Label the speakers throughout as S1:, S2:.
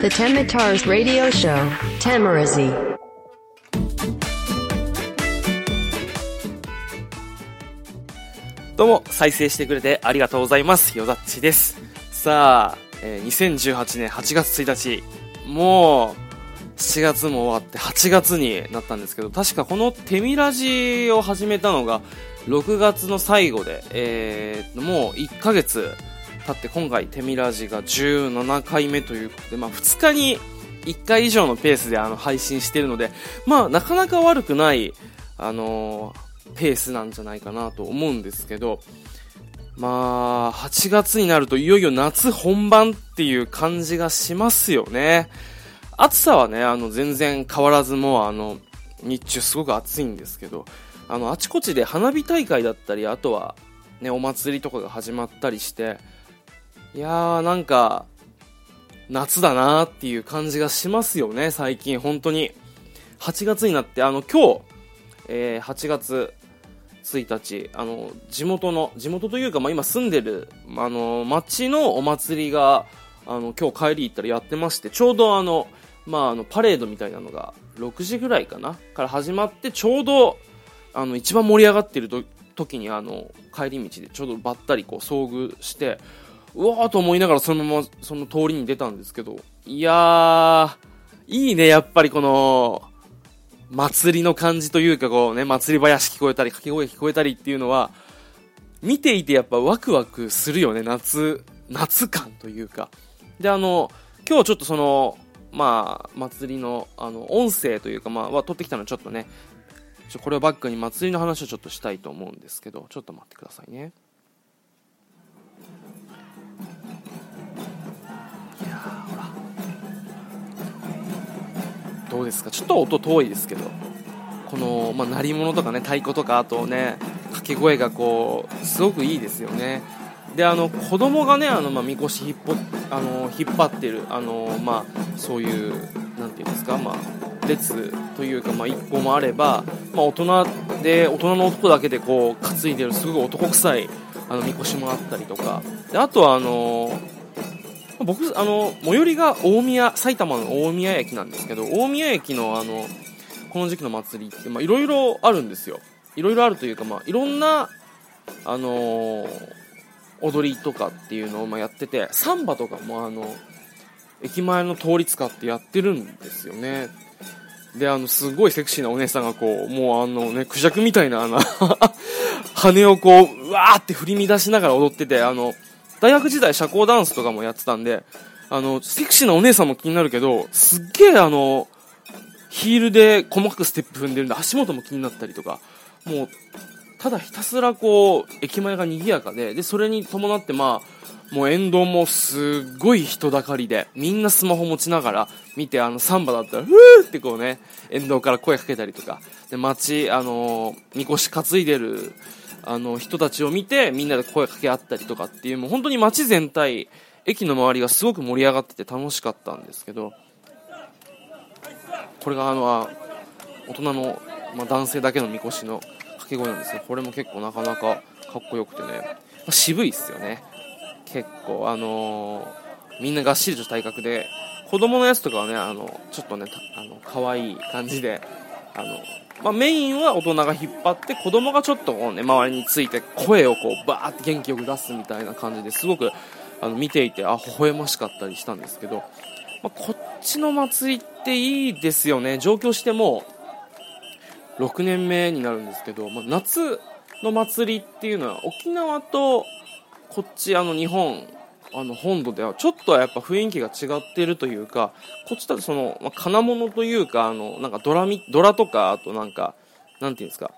S1: The Temitars Radio Show, Tamarazi.
S2: どうも、再生してくれてありがとうございます。よざっちです。さあ、えー2018年8月1日、もう、7月も終わって8月になったんですけど、確かこのテミラジを始めたのが6月の最後で、えーもう1ヶ月経って今回テミラジが17回目ということで、まあ2日に1回以上のペースであの配信してるので、まあなかなか悪くない、あのーペースなんじゃないかなと思うんですけど、まあ、8月になるといよいよ夏本番っていう感じがしますよね。暑さはね、あの、全然変わらずもう、あの、日中すごく暑いんですけど、あの、あちこちで花火大会だったり、あとは、ね、お祭りとかが始まったりして、いやー、なんか、夏だなーっていう感じがしますよね、最近、本当に。8月になって、あの、今日、えー8月1日、あの、地元の、地元というか、まあ、今住んでる、あの、町のお祭りが、あの、今日帰り行ったらやってまして、ちょうどあの、まあ、あの、パレードみたいなのが、6時ぐらいかなから始まって、ちょうど、あの、一番盛り上がってると時に、あの、帰り道でちょうどばったりこう遭遇して、うわーと思いながらそのままその通りに出たんですけど、いやー、いいね、やっぱりこの、祭りの感じというか、こうね、祭り林聞こえたり、掛け声聞こえたりっていうのは、見ていてやっぱワクワクするよね、夏、夏感というか。で、あの、今日ちょっとその、まあ、祭りの、あの、音声というか、まあ、は撮ってきたのちょっとね、ちょこれをバックに祭りの話をちょっとしたいと思うんですけど、ちょっと待ってくださいね。どうですか？ちょっと音遠いですけど。この、まあ、鳴り物とかね太鼓とかあとね掛け声がこうすごくいいですよね。であの子供がねあの、まあ、みこし引っあの引っ張ってるあの、まあ、そういうなんていうんですか、まあ、列というか、まあ、一個もあれば、まあ、大人で大人の男だけでこう担いでるすごく男臭いあのみこしもあったりとか。であとはあの僕あの最寄りが大宮埼玉の大宮駅なんですけど大宮駅のあのこの時期の祭りってまいろいろあるんですよ。いろいろあるというかまあいろんなあのー踊りとかっていうのをまやっててサンバとかもあの駅前の通り使ってやってるんですよね。であのすごいセクシーなお姉さんがこうもうあのねクジャクみたいなあの 羽をこううわーって振り乱しながら踊っててあの大学時代社交ダンスとかもやってたんで、あの、セクシーなお姉さんも気になるけど、すっげえあの、ヒールで細かくステップ踏んでるんで、足元も気になったりとか、もう、ただひたすらこう、駅前が賑やかで、で、それに伴ってまあ、もう沿道もすっごい人だかりで、みんなスマホ持ちながら見て、あの、サンバだったら、ふーってこうね、沿道から声かけたりとか、で、街、あのみこし担いでる、あの人たちを見てみんなで声かけ合ったりとかっていうもう本当に街全体駅の周りがすごく盛り上がってて楽しかったんですけどこれがあの大人の、まあ、男性だけのみこしの掛け声なんですがこれも結構なかなかかっこよくてね、まあ渋いっすよね。結構あのーみんながっしりと体格で子供のやつとかはねあのちょっとねあの可愛い感じであのまあ、メインは大人が引っ張って子供がちょっとこう、ね、周りについて声をこうバーって元気よく出すみたいな感じですごくあの見ていてあ微笑ましかったりしたんですけど、まあ、こっちの祭りっていいですよね。上京しても6年目になるんですけど、まあ、夏の祭りっていうのは沖縄とこっちあの日本あの本土ではちょっとはやっぱ雰囲気が違ってるというかこっちだとその、まあ、金物というかあのなんかドラミドラとかあとなんかなんていうんですか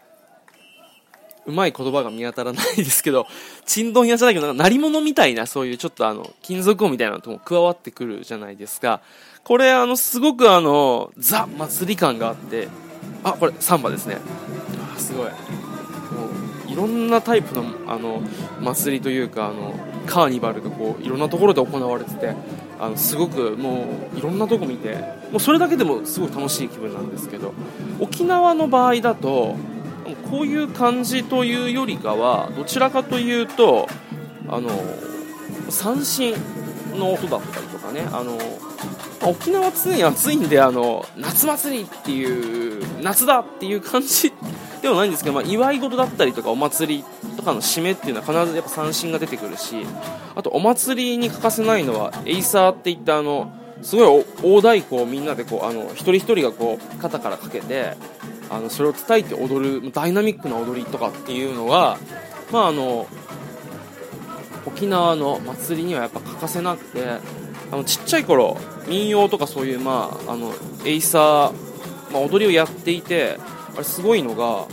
S2: うまい言葉が見当たらないですけど、ちんどん屋じゃないけど、なんか鳴り物みたいな、そういうちょっとあの、金属音みたいなのとも加わってくるじゃないですか。これあの、すごくあの、ザ・祭り感があって、あ、これサンバですね。あ、すごい。いろんなタイプの、あの、祭りというか、あの、カーニバルがこう、いろんなところで行われてて、あの、すごくもう、いろんなとこ見て、もうそれだけでもすごい楽しい気分なんですけど、沖縄の場合だと、こういう感じというよりかはどちらかというとあの三振の音だったりとかねあの沖縄常に暑いんであの夏祭りっていう夏だっていう感じではないんですけど、まあ、祝い事だったりとかお祭りとかの締めっていうのは必ずやっぱ三振が出てくるしあとお祭りに欠かせないのはエイサーっていったあのすごい大太鼓をみんなでこうあの一人一人がこう肩からかけてあのそれを叩いて踊るダイナミックな踊りとかっていうのが、まあ、あの沖縄の祭りにはやっぱ欠かせなくてあのちっちゃい頃民謡とかそういう、まあ、あのエイサー、まあ、踊りをやっていてあれすごいのが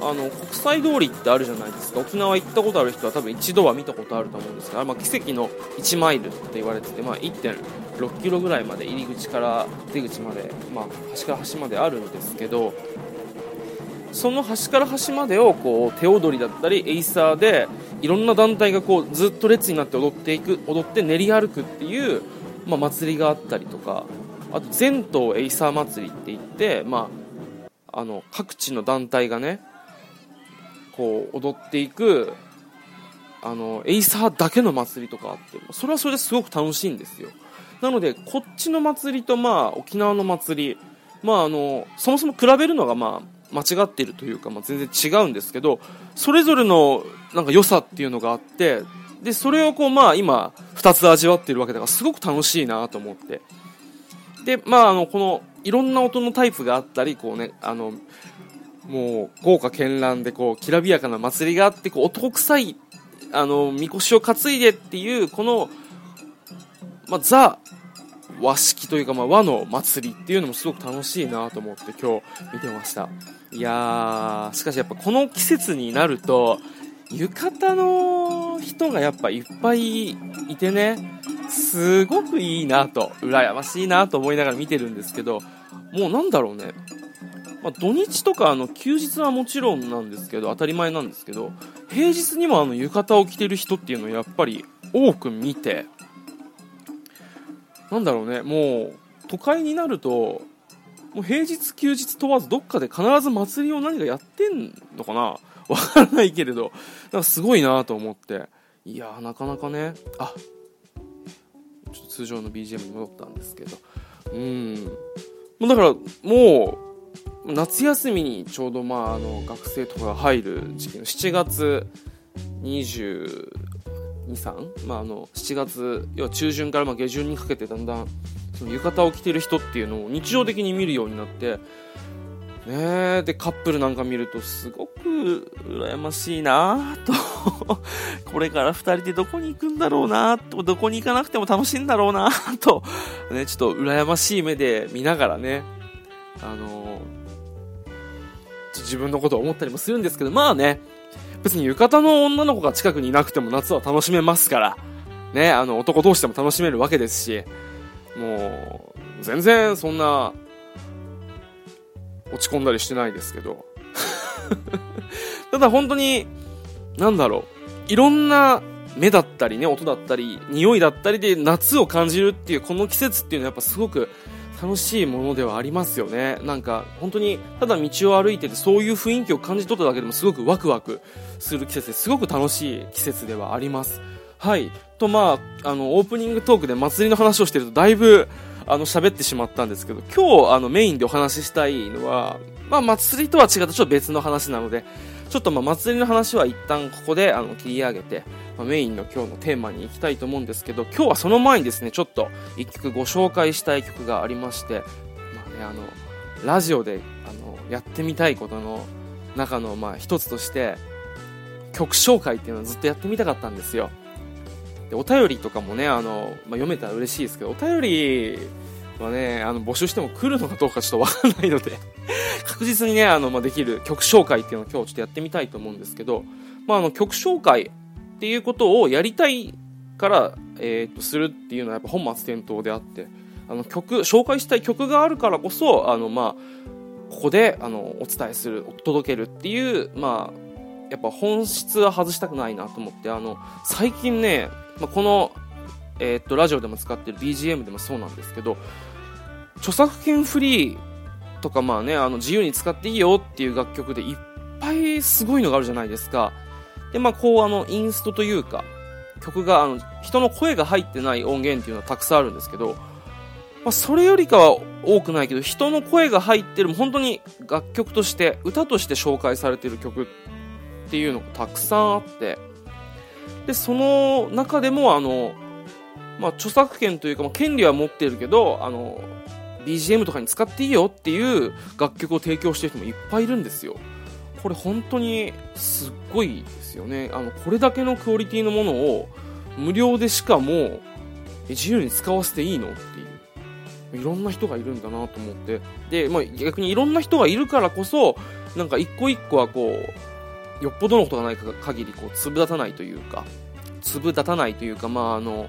S2: あの国際通りってあるじゃないですか。沖縄行ったことある人は多分一度は見たことあると思うんですが、まあ、奇跡の1マイルって言われてて、まあ、1.6キロぐらいまで入り口から出口まで、まあ、端から端まであるんですけどその端から端までをこう手踊りだったりエイサーでいろんな団体がこうずっと列になって踊っていく踊って練り歩くっていう、まあ、祭りがあったりとかあと全島エイサー祭りって言って、まあ、あの各地の団体がねこう踊っていくあのエイサーだけの祭りとかあってそれはそれですごく楽しいんですよ。なのでこっちの祭りとまあ沖縄の祭りまああのそもそも比べるのがまあ間違っているというか、まあ、全然違うんですけどそれぞれのなんか良さっていうのがあってでそれをこうまあ今2つ味わってるわけだからすごく楽しいなと思って。でまああのこのいろんな音のタイプがあったりこうねあのもう豪華絢爛でこうきらびやかな祭りがあってこう男臭いあのみこしを担いでっていうこの、まあ、ザ和式というか、まあ、和の祭りっていうのもすごく楽しいなと思って今日見てました。いやーしかしやっぱこの季節になると浴衣の人がやっぱいっぱいいてねすごくいいなと羨ましいなと思いながら見てるんですけどもうなんだろうね。まあ、土日とかあの休日はもちろんなんですけど当たり前なんですけど平日にもあの浴衣を着てる人っていうのをやっぱり多く見てなんだろうね。もう都会になるともう平日休日問わずどっかで必ず祭りを何かやってんのかな。わからないけれどだかすごいなと思って。いやなかなかね。あ通常の BGM に戻ったんですけど。うん。だからもう夏休みにちょうどまああの学生とかが入る時期の7月22、3、まあ、あの7月要は中旬からま下旬にかけてだんだんその浴衣を着てる人っていうのを日常的に見るようになって。ねでカップルなんか見るとすごく羨ましいなと。これから2人でどこに行くんだろうなとどこに行かなくても楽しいんだろうな とねちょっと羨ましい目で見ながらねあの自分のことを思ったりもするんですけど、まあね、別に浴衣の女の子が近くにいなくても夏は楽しめますから、ね、あの、男同士でも楽しめるわけですし、もう、全然そんな、落ち込んだりしてないですけど。ただ本当に、なんだろう、いろんな目だったりね、音だったり、匂いだったりで夏を感じるっていうこの季節っていうのはやっぱすごく楽しいものではありますよね。なんか本当にただ道を歩いててそういう雰囲気を感じ取っただけでもすごくワクワクする季節ですごく楽しい季節ではあります。はい。とまああのオープニングトークで祭りの話をしてるとだいぶあの喋ってしまったんですけど今日あのメインでお話ししたいのはまあ祭りとは違ったちょっと別の話なのでちょっとまあ祭りの話は一旦ここであの切り上げてまあ、メインの今日のテーマに行きたいと思うんですけど今日はその前にですねちょっと一曲ご紹介したい曲がありまして、まあね、あのラジオであのやってみたいことの中のまあ一つとして曲紹介っていうのをずっとやってみたかったんですよ。でお便りとかもねあの、まあ、読めたら嬉しいですけどお便りはねあの募集しても来るのかどうかちょっと分かんないので 確実にねあの、まあ、できる曲紹介っていうのを今日ちょっとやってみたいと思うんですけど、まあ、あの曲紹介っていうことをやりたいから、えー、とするっていうのはやっぱ本末転倒であってあの曲紹介したい曲があるからこそあの、まあ、ここであのお伝えする届けるっていう、まあ、やっぱ本質は外したくないなと思ってあの最近ね、まあ、この、えー、っとラジオでも使ってる BGM でもそうなんですけど著作権フリーとかまあねあの自由に使っていいよっていう楽曲でいっぱいすごいのがあるじゃないですか。で、まあ、こう、あの、インストというか、曲があの人の声が入ってない音源っていうのはたくさんあるんですけど、まあ、それよりかは多くないけど人の声が入ってる本当に楽曲として歌として紹介されてる曲っていうのがたくさんあってでその中でもあの、まあ、著作権というか、まあ、権利は持ってるけどあの BGM とかに使っていいよっていう楽曲を提供してる人もいっぱいいるんですよ。これ本当にすっごいですよね。あのこれだけのクオリティのものを無料でしかも自由に使わせていいのっていう。いろんな人がいるんだなと思って。で、まあ、逆にいろんな人がいるからこそなんか一個一個はこうよっぽどのことがない限りこう粒立たないというか粒立たないというかまああの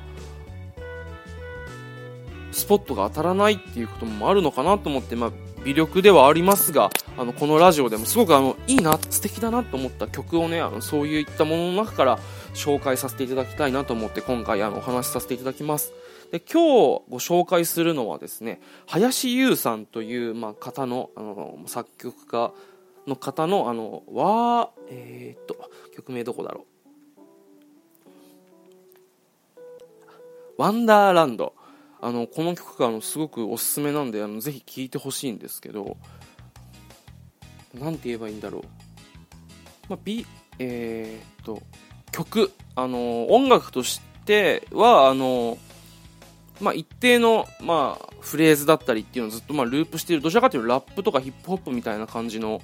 S2: スポットが当たらないっていうこともあるのかなと思って、まあ、微力ではありますが、あの、このラジオでもすごくあの、いいな、素敵だなと思った曲をね、あの、そういったものの中から紹介させていただきたいなと思って今回あの、お話しさせていただきます。で、今日ご紹介するのはですね、林優さんという、まあ、方の、あの、作曲家の方の、あの、わー、えー、っと、曲名どこだろう。ワンダーランド。あのこの曲があのすごくおすすめなんであのぜひ聴いてほしいんですけど何て言えばいいんだろう、まあ、B えー、っと曲あの音楽としてはあのまあ、一定の、まあ、フレーズだったりっていうのをずっと、まあ、ループしているどちらかというとラップとかヒップホップみたいな感じの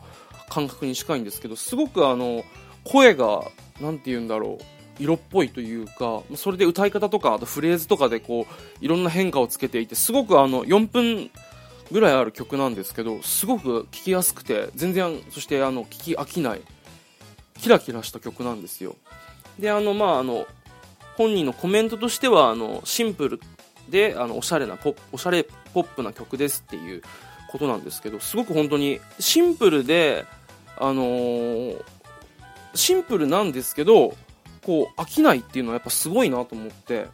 S2: 感覚に近いんですけどすごくあの声が何て言うんだろう。色っぽいというかそれで歌い方とかあとフレーズとかでこういろんな変化をつけていてすごくあの4分ぐらいある曲なんですけどすごく聴きやすくて全然そしてあの聴き飽きないキラキラした曲なんですよ。であのまああの本人のコメントとしてはあのシンプルであのおしゃれなポおしゃれポップな曲ですっていうことなんですけどすごく本当にシンプルであのー、シンプルなんですけどこう飽きないっていうのはやっぱすごいなと思って。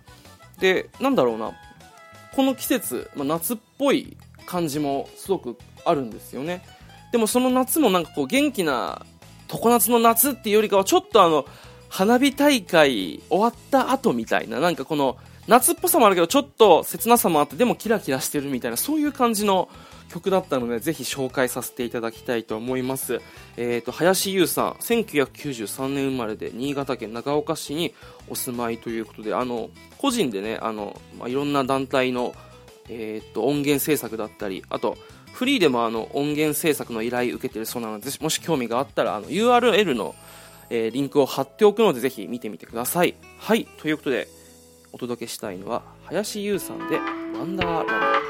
S2: でなんだろうな。この季節、まあ、夏っぽい感じもすごくあるんですよね。でもその夏もなんかこう元気な常夏の夏っていうよりかはちょっとあの花火大会終わった後みたいななんかこの夏っぽさもあるけどちょっと切なさもあってでもキラキラしてるみたいなそういう感じの曲だったのでぜひ紹介させていただきたいと思います、えーと、林優さん1993年生まれで新潟県長岡市にお住まいということであの個人でねあの、まあ、いろんな団体の、えーと、音源制作だったりあとフリーでもあの音源制作の依頼受けてるそうなのでもし興味があったらあの URL の、えー、リンクを貼っておくのでぜひ見てみてください。はいということでお届けしたいのは林優さんで「ワンダーランド」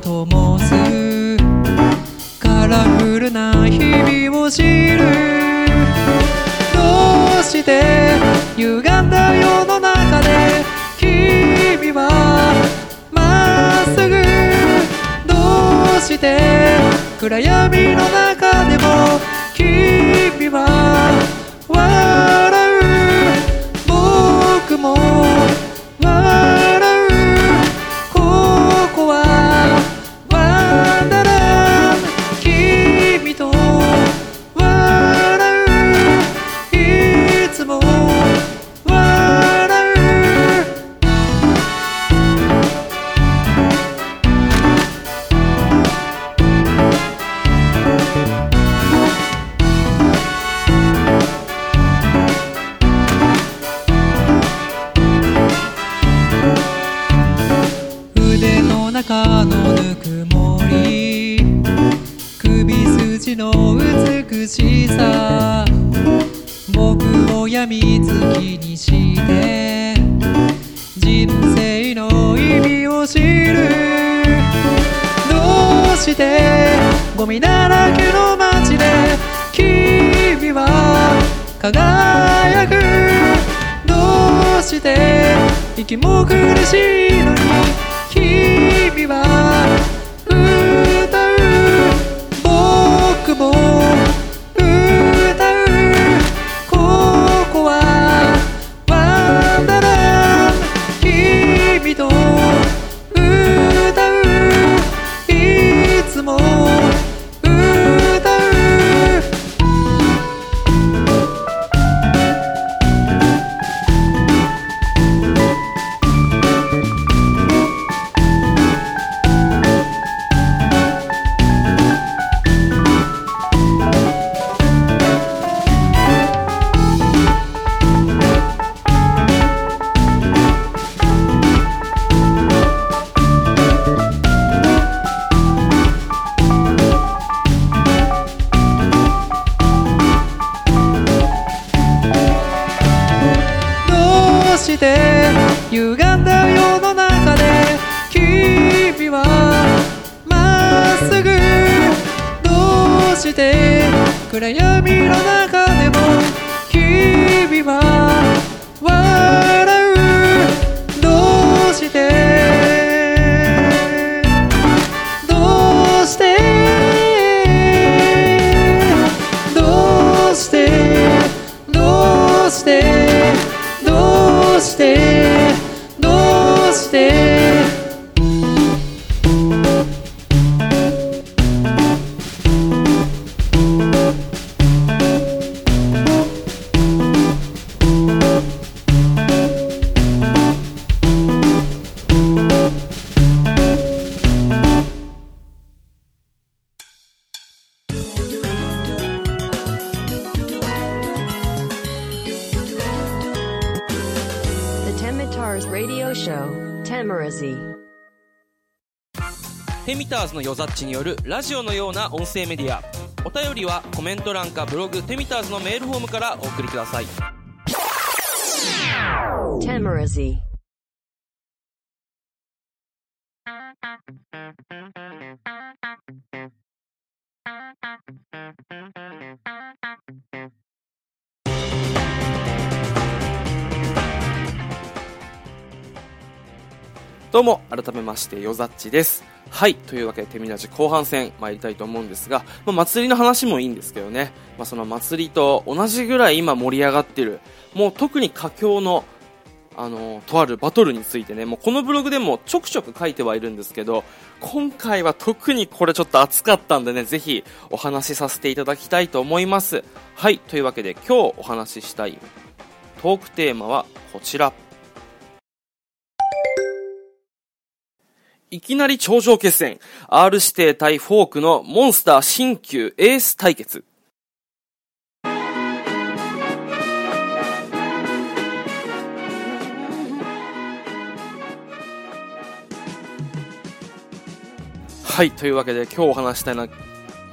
S3: ともすカラフルな日々を知るどうして歪んだ世の中で君はまっすぐどうして暗闇の中でも君は笑う僕もしさ。僕を病みつきにして。人生の意味を知る。どうしてゴミだらけの街で君は輝く。どうして息も苦し
S1: いの
S2: に君はーズのよざっちによるラジオのような音声メディア。お便りはコメント欄かブログテミターズのメールフォームからお送りください。
S1: Tamarazi.
S2: どうも改めましてよざっちですはいというわけでテミラジ後半戦参りたいと思うんですが、まあ、祭りの話もいいんですけどね、まあ、その祭りと同じぐらい今盛り上がってる。もう特に佳境のあのとあるバトルについてね。もうこのブログでもちょくちょく書いてはいるんですけど今回は特にこれちょっと熱かったんでねぜひお話しさせていただきたいと思います。はいというわけで今日お話ししたいトークテーマはこちら。いきなり頂上決戦。R 指定対フォークのモンスター新旧エース対決。はいというわけで今日お話したいのは、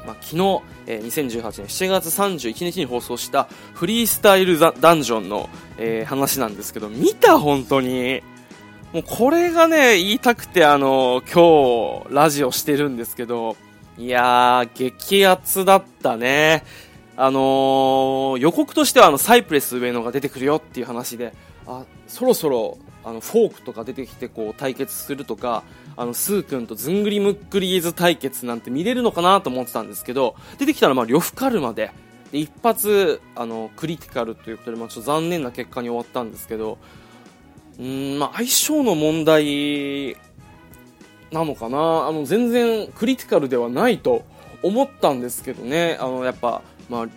S2: まあ、昨日、えー2018年7月31日に放送したフリースタイルダダンジョンの、えー話なんですけど見た本当に？もうこれがね、言いたくてあの、今日、ラジオしてるんですけど、いやー、激アツだったね。あのー予告としてはあの、サイプレス上野が出てくるよっていう話で、あ、そろそろ、あの、フォークとか出てきてこう、対決するとか、あの、スー君とずんぐりむっくりーず対決なんて見れるのかなと思ってたんですけど、出てきたらまあ、呂布カルマで、で一発、あの、クリティカルということで、まあ、ちょっと残念な結果に終わったんですけど、うん、まあ、相性の問題なのかなあの、全然クリティカルではないと思ったんですけどね。あの、やっぱ、まあ、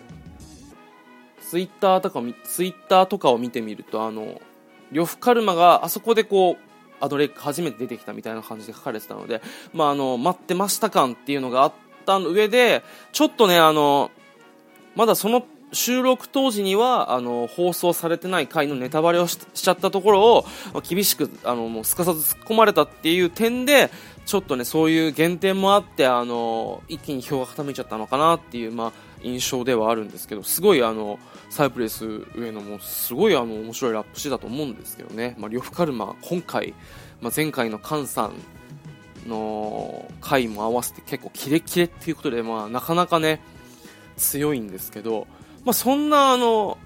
S2: ツイッターとか、ツイッターとかを見てみると、あの、呂布カルマがあそこでこう、アドレック初めて出てきたみたいな感じで書かれてたので、まあ、あの、待ってました感っていうのがあった上で、ちょっとね、あの、まだその収録当時にはあの放送されてない回のネタバレをしちゃったところをまあ厳しくあのもうすかさず突っ込まれたっていう点でちょっとねそういう減点もあってあの一気に票が傾いちゃったのかなっていう、まあ、印象ではあるんですけど、すごいあの、サイプレス上野もすごいあの、面白いラップしてたと思うんですけどね。まあ、呂布カルマ、今回、まあ、前回の菅さんの回も合わせて結構キレキレっていうことで、まあ、なかなかね、強いんですけど、まあ、そんなあの、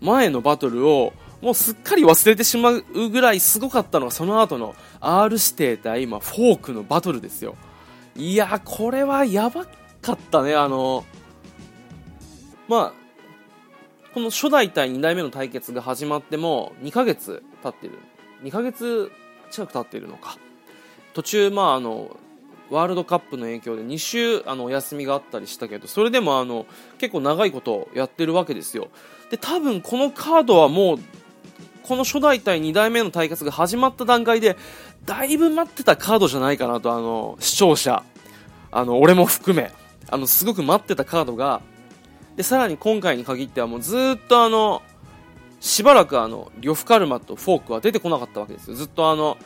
S2: 前のバトルをもうすっかり忘れてしまうぐらいすごかったのがその後の R 指定対、まあ、フォークのバトルですよ。いやこれはやばかったね、あの、まあ、この初代対2代目の対決が始まっても2ヶ月経ってる。2ヶ月近く経ってるのか。途中、まあ、あの、ワールドカップの影響で2週あのお休みがあったりしたけど、それでもあの結構長いことやってるわけですよ。で、多分このカードはもう、この初代対2代目の対決が始まった段階で、だいぶ待ってたカードじゃないかなと、あの、視聴者、あの、俺も含め、あの、すごく待ってたカードが、で、さらに今回に限ってはもうずっとあの、しばらくあの、呂布カルマとフォークは出てこなかったわけですよ。ずっとあの、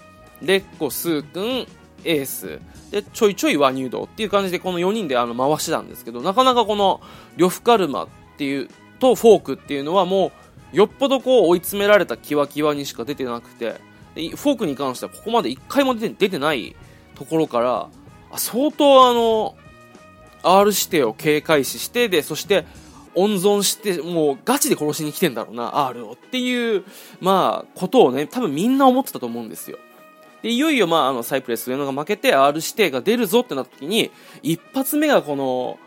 S2: レッコ、スー君、エース、で、ちょいちょいワニュードっていう感じでこの4人であの回してたんですけど、なかなかこの、呂布カルマっていう、とフォークっていうのはもう、よっぽどこう追い詰められたキワキワにしか出てなくて、フォークに関してはここまで1回も出て出てないところから、相当あの、R 指定を警戒視して、で、そして温存して、もうガチで殺しに来てんだろうな、R をっていう、まあ、ことをね、多分みんな思ってたと思うんですよ。で、いよいよ、まあ、あの、サイプレス上野が負けて R 指定が出るぞってなった時に、一発目がこの、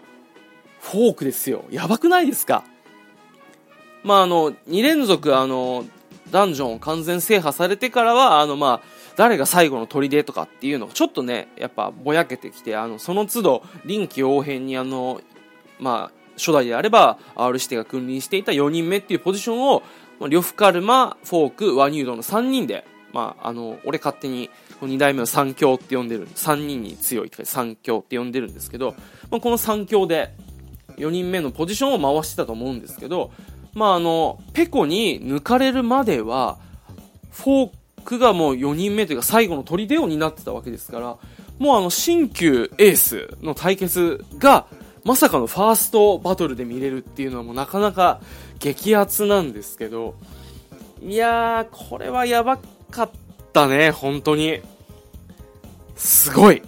S2: フォークですよ。やばくないですか？まあ、あの、2連続、あの、ダンジョンを完全制覇されてからは、あの、まあ、誰が最後の砦とかっていうのがちょっとね、やっぱぼやけてきて、あの、その都度、臨機応変にあの、まあ、初代であれば、R 指定が君臨していた4人目っていうポジションを、まあ、呂布カルマ、フォーク、ワニュードの3人で、まあ、あの、俺勝手に、2代目の三強って呼んでる、3人に強いって三強って呼んでるんですけど、まあ、この三強で、4人目のポジションを回してたと思うんですけど、まあ、あの、ペコに抜かれるまでは、フォークがもう4人目というか最後の砦を担ってたわけですから、もうあの、新旧エースの対決が、まさかのファーストバトルで見れるっていうのはもうなかなか激アツなんですけど、いやー、これはやばかったね、本当に。すごい。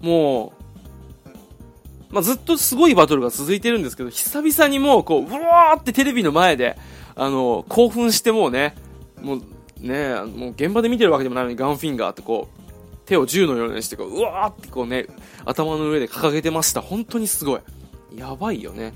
S2: もう、まあ、ずっとすごいバトルが続いてるんですけど、久々にもう、こう、うわーってテレビの前で、あの、興奮してもうね、もう、ね、もう現場で見てるわけでもないのにガンフィンガーってこう、手を銃のようにしてこう、うわーってこうね、頭の上で掲げてました。本当にすごい。やばいよね。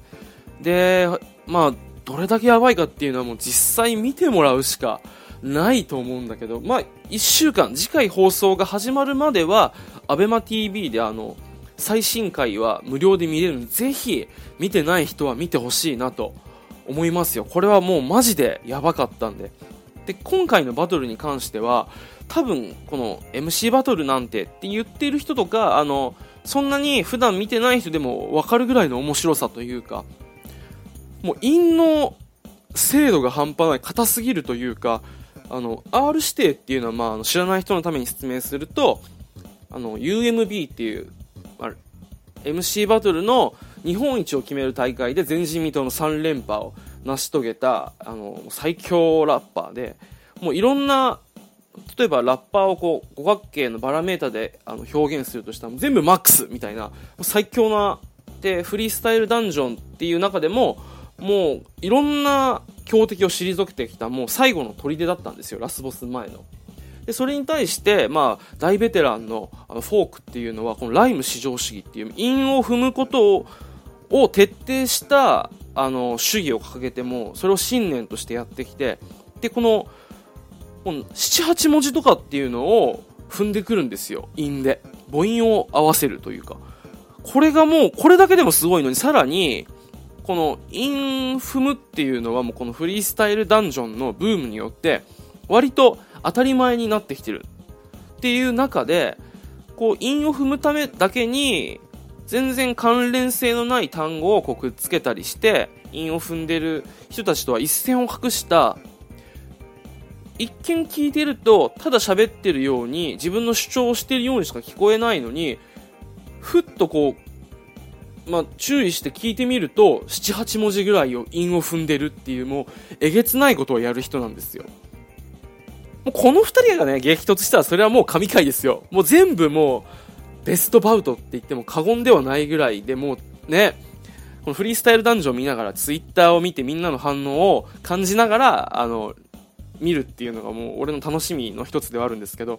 S2: で、まあ、どれだけやばいかっていうのはもう実際見てもらうしかないと思うんだけど、まあ、1週間、次回放送が始まるまでは、アベマ t v であの、最新回は無料で見れるので、ぜひ見てない人は見てほしいなと思いますよ。これはもうマジでやばかったんで。で、今回のバトルに関しては、多分この MC バトルなんてって言ってる人とか、あの、そんなに普段見てない人でもわかるぐらいの面白さというか、もう陰の精度が半端ない、硬すぎるというか、あの、R 指定っていうのは、まあ、知らない人のために説明すると、あの、UMB っていう、まあ、MC バトルの日本一を決める大会で前人未到の3連覇を成し遂げた、あの、最強ラッパーで、もういろんな、例えばラッパーをこう五角形のバラメータであの表現するとしたら全部マックスみたいな最強なでフリースタイルダンジョンっていう中でももういろんな強敵を退けてきたもう最後の砦だったんですよラスボス前の。でそれに対して、まあ、大ベテランのあのフォークっていうのはこのライム至上主義っていう韻を踏むことをを徹底したあの主義を掲げてもそれを信念としてやってきてでこのの78文字とかっていうのを踏んでくるんですよ韻で母音を合わせるというかこれがもうこれだけでもすごいのにさらにこのインフムっていうのはもうこのフリースタイルダンジョンのブームによって割と当たり前になってきてるっていう中でこう韻を踏むためだけに全然関連性のない単語をこうくっつけたりして韻を踏んでる人たちとは一線を画した。一見聞いてるとただ喋ってるように自分の主張をしてるようにしか聞こえないのにふっとこうまあ、注意して聞いてみると、7、8文字ぐらいを韻を踏んでるっていう、もう、えげつないことをやる人なんですよ。もうこの2人がね、激突したらそれはもう神回ですよ。もう全部もう、ベストバウトって言っても過言ではないぐらいでもうね、このフリースタイルダンジョンを見ながら、ツイッターを見てみんなの反応を感じながら、あの、見るっていうのがもう俺の楽しみの一つではあるんですけど、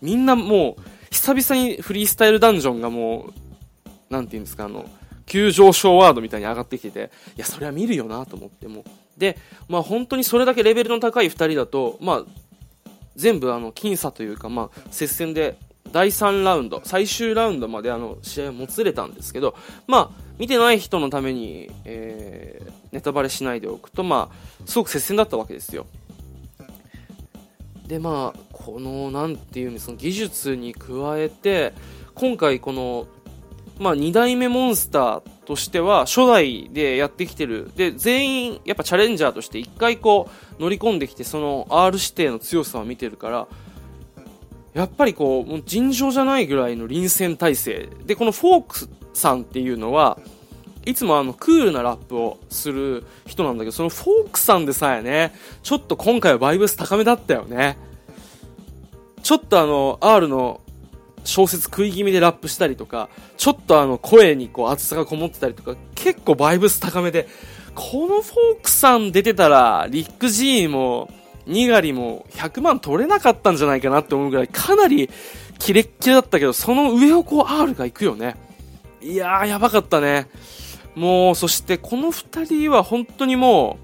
S2: みんなもう、久々にフリースタイルダンジョンがもう、なんていうんですか、あの、急上昇ワードみたいに上がってきてて、いや、それは見るよなと思っても。で、まあ本当にそれだけレベルの高い2人だと、まあ、全部あの、僅差というか、まあ、接戦で、第3ラウンド、最終ラウンドまであの、試合をもつれたんですけど、まあ、見てない人のために、えー、ネタバレしないでおくと、まあ、すごく接戦だったわけですよ。で、まあ、この、なんていうんですか、技術に加えて、今回この、まあ、2代目モンスターとしては初代でやってきてる。で全員やっぱチャレンジャーとして1回こう乗り込んできてその R 指定の強さを見てるからやっぱりこうもう尋常じゃないぐらいの臨戦態勢。でこのフォークさんっていうのはいつもあのクールなラップをする人なんだけどそのフォークさんでさえねちょっと今回はバイブス高めだったよね。ちょっとあの R の小説食い気味でラップしたりとか、ちょっとあの声にこう熱さがこもってたりとか、結構バイブス高めで、このフォークさん出てたら、リック G も、ニガリも100万取れなかったんじゃないかなって思うぐらい、かなりキレッキレだったけど、その上をこう R が行くよね。いやー、やばかったね。もう、そしてこの2人は本当にも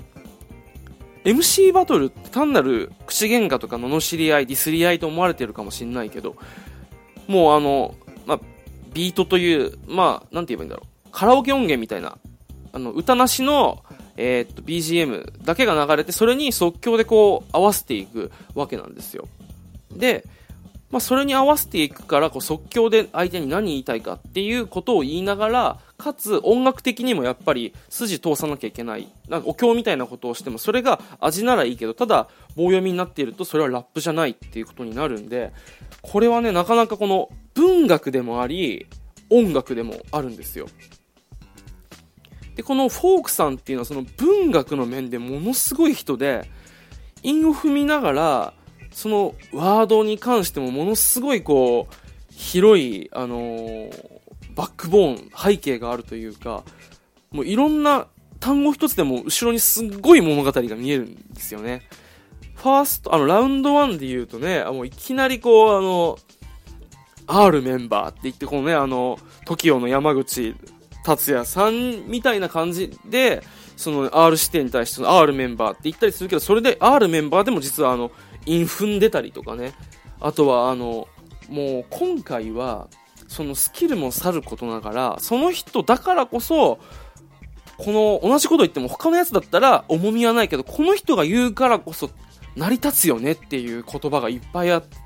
S2: う、MC バトルって単なる口喧嘩とか罵り合い、ディスり合いと思われてるかもしんないけど、もうあの、まあ、ビートという、まあ、なんて言えばいいんだろう。カラオケ音源みたいな、あの、歌なしの、えー、っと、BGM だけが流れて、それに即興でこう、合わせていくわけなんですよ。で、まあ、それに合わせていくから、こう、即興で相手に何言いたいかっていうことを言いながら、かつ音楽的にもやっぱり筋通さなきゃいけない。なんかお経みたいなことをしても、それが味ならいいけど、ただ棒読みになっているとそれはラップじゃないっていうことになるんで、これはね、なかなかこの文学でもあり、音楽でもあるんですよ。で、このフォークさんっていうのはその文学の面でものすごい人で、韻を踏みながら、そのワードに関してもものすごいこう、広い、あのー、バックボーン、背景があるというか、もういろんな単語一つでも後ろにすっごい物語が見えるんですよね。ファースト、あの、ラウンド1で言うとね、もういきなりこう、あの、R メンバーって言って、このね、あの、TOKIO の山口達也さんみたいな感じで、その R 視点に対しての R メンバーって言ったりするけど、それで R メンバーでも実はあの、イン踏んでたりとかね。あとはあの、もう今回は、そのスキルもさることながら、その人だからこそ、この同じこと言っても他のやつだったら重みはないけど、この人が言うからこそ成り立つよねっていう言葉がいっぱいあって、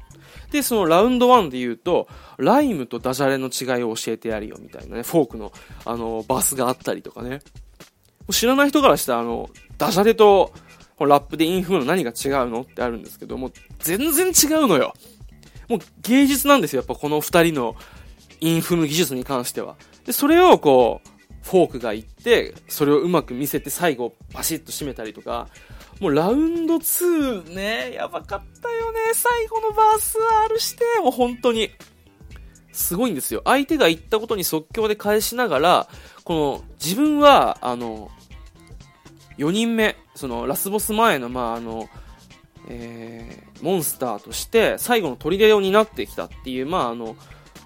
S2: で、そのラウンド1で言うと、ライムとダジャレの違いを教えてやるよみたいなね、フォークの、あの、バスがあったりとかね。知らない人からしたら、あの、ダジャレとラップでインフの何が違うのってあるんですけども、全然違うのよ。もう芸術なんですよ、やっぱこの二人のインフム技術に関しては。で、それをこう、フォークが言って、それをうまく見せて最後パシッと締めたりとか、もうラウンド2ね、やばかったよね。最後のバース R して、もう本当に。すごいんですよ。相手が言ったことに即興で返しながら、この、自分は、あの、4人目、その、ラスボス前の、まあ、あの、えー、モンスターとして、最後の砦を担ってきたっていう、まあ、あの、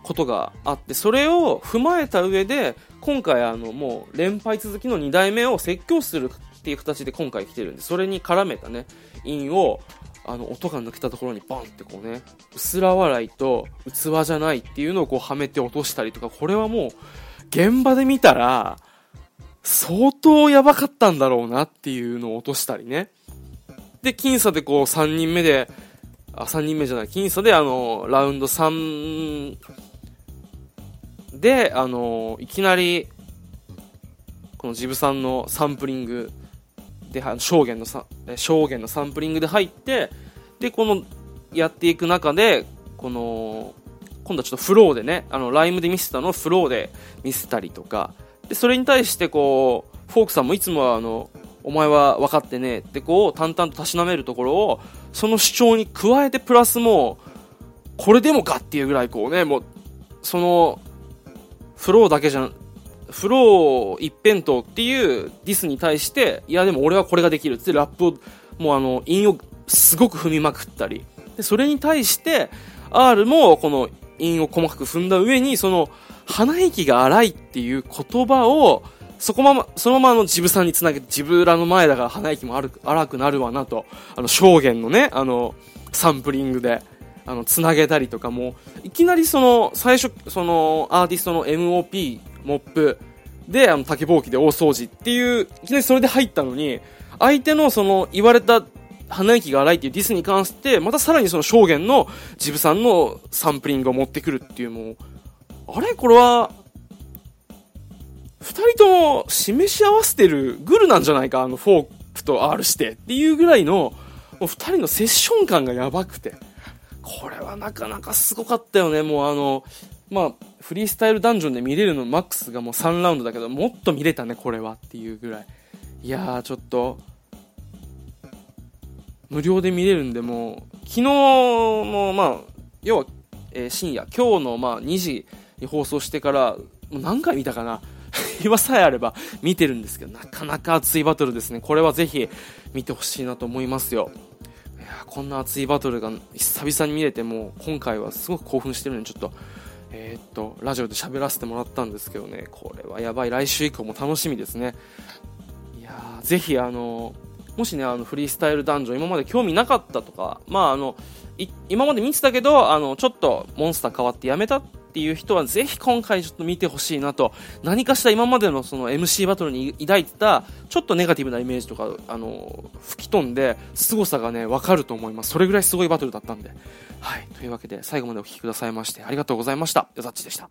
S2: ことがあって、それを踏まえた上で、今回あの、もう連敗続きの2代目を説教するっていう形で今回来てるんで、それに絡めたね、韻を、あの、音が抜けたところにバンってこうね、薄ら笑いと器じゃないっていうのをこうはめて落としたりとか、これはもう、現場で見たら、相当やばかったんだろうなっていうのを落としたりね。で、僅差でこう3人目で、あ、3人目じゃない、僅差であの、ラウンド3で、あのいきなり、このジブさんのサンプリングで、証言のさ、証言のサンプリングで入って、で、この、やっていく中で、この、今度はちょっとフローでね、あの、ライムで見せたのをフローで見せたりとか、で、それに対してこう、フォークさんもいつもはあの、お前は分かってねえってこう、淡々とたしなめるところを、その主張に加えてプラスもう、これでもかっていうぐらいこうね、もう、その、フローだけじゃん、フロー一辺倒っていうディスに対して、いやでも俺はこれができるってラップを、もうあの、韻をすごく踏みまくったり、で、それに対して、R もこの韻を細かく踏んだ上に、その、鼻息が荒いっていう言葉を、そこまま、そのままあのジブさんにつなげて、ジブラの前だから鼻息も荒くなるわなと、あの、証言のね、あの、サンプリングで、あの、つなげたりとかも、いきなりその、最初、その、アーティストの MOP、モップで、あの、竹ぼうきで大掃除っていう、いきなりそれで入ったのに、相手のその、言われた鼻息が荒いっていうディスに関して、またさらにその証言のジブさんのサンプリングを持ってくるっていうもう、あれ？これは、二人とも示し合わせてるグルなんじゃないかあのフォークと R してっていうぐらいの、もう二人のセッション感がやばくて。これはなかなかすごかったよね。もうあの、まあ、フリースタイルダンジョンで見れるのマックスがもう3ラウンドだけど、もっと見れたね、これはっていうぐらい。いやー、ちょっと、無料で見れるんで、もう、昨日の、まあ、要は、えー、深夜、今日の、まあ、2時に放送してから、もう何回見たかな 今さえあれば見てるんですけど、なかなか熱いバトルですね。これはぜひ見てほしいなと思いますよ。こんな熱いバトルが久々に見れても、今回はすごく興奮してるので、ちょっと、えー、っと、ラジオで喋らせてもらったんですけどね、これはやばい。来週以降も楽しみですね。いやー、ぜひあのもしね、あの、フリースタイルダンジョン今まで興味なかったとか、まああの、今まで見てたけど、あの、ちょっとモンスター変わってやめたっていう人は、ぜひ今回ちょっと見てほしいなと、何かしら今までのその MC バトルに抱いてた、ちょっとネガティブなイメージとか、あの、吹き飛んで、凄さがね、分かると思います。それぐらいすごいバトルだったんで。はい。というわけで、最後までお聴きくださいまして、ありがとうございました。よざっちでした。